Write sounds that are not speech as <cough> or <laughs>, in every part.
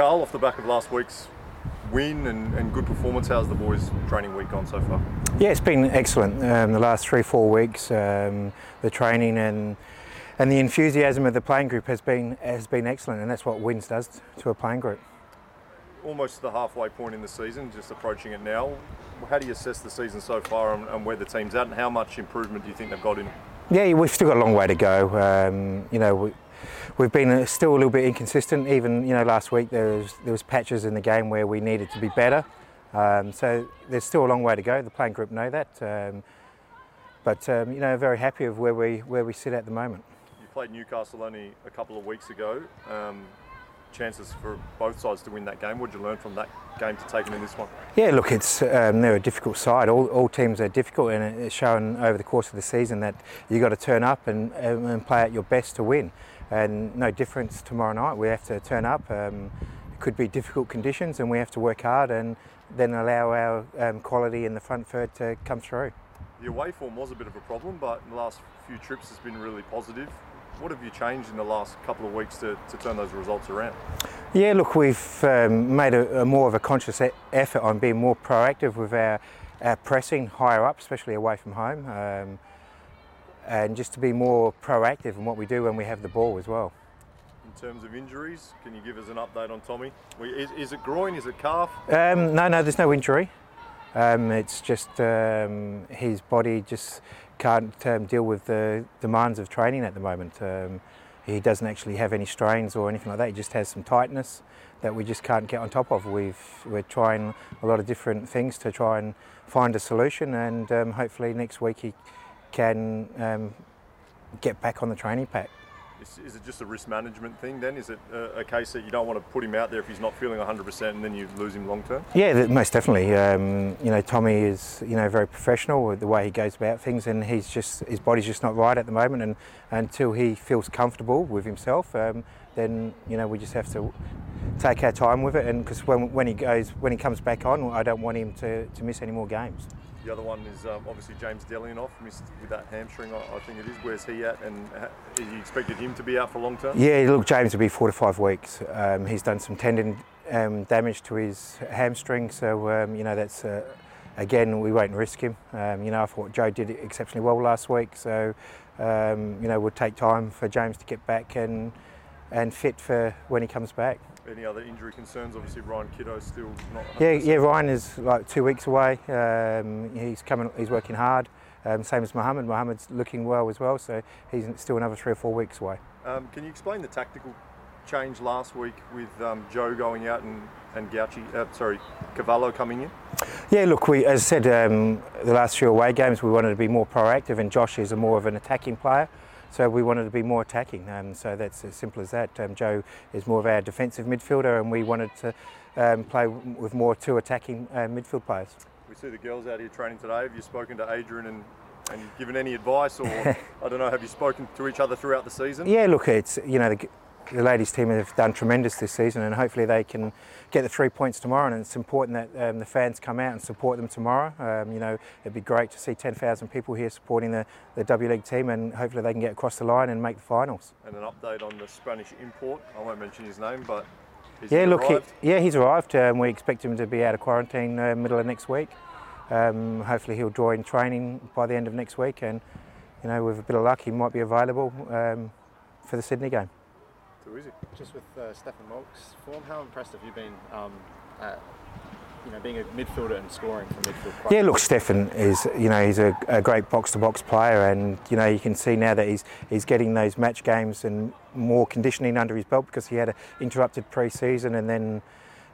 Carl, off the back of last week's win and, and good performance, how's the boys' training week gone so far? Yeah, it's been excellent. Um, the last three, four weeks, um, the training and and the enthusiasm of the playing group has been has been excellent, and that's what wins does to a playing group. Almost the halfway point in the season, just approaching it now. How do you assess the season so far and, and where the team's at, and how much improvement do you think they've got in? Yeah, we've still got a long way to go. Um, you know, we, we've been uh, still a little bit inconsistent. Even you know, last week there was there was patches in the game where we needed to be better. Um, so there's still a long way to go. The playing group know that. Um, but um, you know, very happy of where we where we sit at the moment. You played Newcastle only a couple of weeks ago. Um, chances for both sides to win that game. What did you learn from that game to take it in this one? Yeah, look, it's um, they're a difficult side. All, all teams are difficult, and it's shown over the course of the season that you have got to turn up and, and play at your best to win. And no difference tomorrow night. We have to turn up. Um, it could be difficult conditions, and we have to work hard and then allow our um, quality in the front third to come through. The away form was a bit of a problem, but in the last few trips has been really positive. What have you changed in the last couple of weeks to, to turn those results around? Yeah, look, we've um, made a, a, more of a conscious e- effort on being more proactive with our, our pressing higher up, especially away from home, um, and just to be more proactive in what we do when we have the ball as well. In terms of injuries, can you give us an update on Tomi? Is, is it groin? Is it calf? Um, no, no, there's no injury. Um, it's just um, his body just can't um, deal with the demands of training at the moment. Um, he doesn't actually have any strains or anything like that. He just has some tightness that we just can't get on top of. We've, we're trying a lot of different things to try and find a solution, and um, hopefully next week he can um, get back on the training pack. Is, is, it just a risk management thing then? Is it a, a, case that you don't want to put him out there if he's not feeling 100% and then you lose him long term? Yeah, most definitely. Um, you know, Tomi is you know very professional with the way he goes about things, and he's just his body's just not right at the moment. And until he feels comfortable with himself, um, then you know we just have to take our time with it. And because when, when he goes when he comes back on, I don't want him to, to miss any more games. The other one is um, obviously James Delianov missed with that hamstring, I, think it is. Where's he at? And ha- you expected him to be out for long term? Yeah, look, James will be four to five weeks. Um, he's done some tendon um, damage to his hamstring, so um, you know that's uh, again we won't risk him. Um, you know, I thought Joe did exceptionally well last week, so um, you know we'll take time for James to get back and and fit for when he comes back any other injury concerns? Obviously, Ryan Kitto's still not. 100%. Yeah, yeah. Ryan is like two weeks away. Um, he's coming. He's working hard. Um, same as Mohamed. Mohamed's looking well as well, so he's still another three or four weeks away. Um, can you explain the tactical change last week with um, Joe going out and and Gauci, uh, sorry, Cavallo coming in? Yeah, look, we as I said, um, the last few away games we wanted to be more proactive, and Josh is a more of an attacking player. So we wanted to be more attacking, um, so that's as simple as that. Um, Joe is more of our defensive midfielder, and we wanted to um, play with more two attacking uh, midfield players. We see the girls out here training today. Have you spoken to Adrian and, and given any advice, or <laughs> I don't know, have you spoken to each other throughout the season? Yeah, look, it's you know the, the ladies team have done tremendous this season, and hopefully they can get the three points tomorrow. And it's important that um, the fans come out and support them tomorrow. Um, you know, it'd be great to see 10,000 people here supporting the, the W League team, and hopefully they can get across the line and make the finals. And an update on the Spanish import. I won't mention his name, but yeah, he look, he, yeah, he's arrived. Um, we expect him to be out of quarantine uh, middle of next week. Um, hopefully he'll join training by the end of next week, and you know, with a bit of luck, he might be available um, for the Sydney game too easy. Just with uh, Stefan Mauk's form, how impressed have you been? Um, at, you know, being a midfielder and scoring from midfield. Yeah, look, Stefan is, you know, he's a, a great box-to-box player, and you know, you can see now that he's he's getting those match games and more conditioning under his belt because he had an interrupted pre-season and then.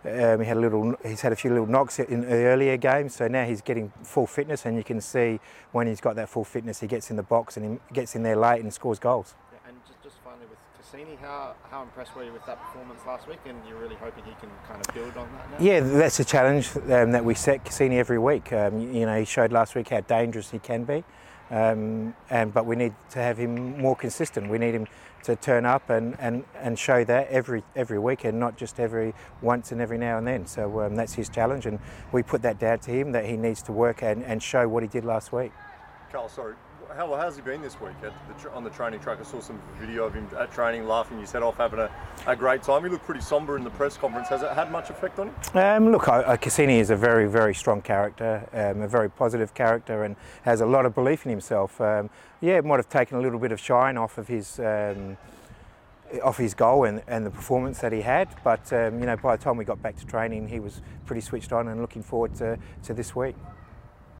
Um, he had a little. He's had a few little knocks in the earlier games, so now he's getting full fitness, and you can see when he's got that full fitness, he gets in the box and he gets in there late and scores goals. Kusini. How, how impressed were you with that performance last week? And you're really hoping he can kind of build on that now? Yeah, that's a challenge um, that we set Kusini every week. Um, you, you know, he showed last week how dangerous he can be. Um, and but we need to have him more consistent. We need him to turn up and, and, and show that every every weekend, not just every once and every now and then. So um, that's his challenge, and we put that down to him that he needs to work and, and show what he did last week. Carl, sorry, how, well, how's he been this week the, on the training track? I saw some video of him at training, laughing his head off, having a, a great time. He looked pretty somber in the press conference. Has it had much effect on him? Um, look, I, Kusini is a very, very strong character, um, a very positive character, and has a lot of belief in himself. Um, yeah, it might have taken a little bit of shine off of his. Um, off his goal and, and the performance that he had, but um, you know, by the time we got back to training, he was pretty switched on and looking forward to, to this week.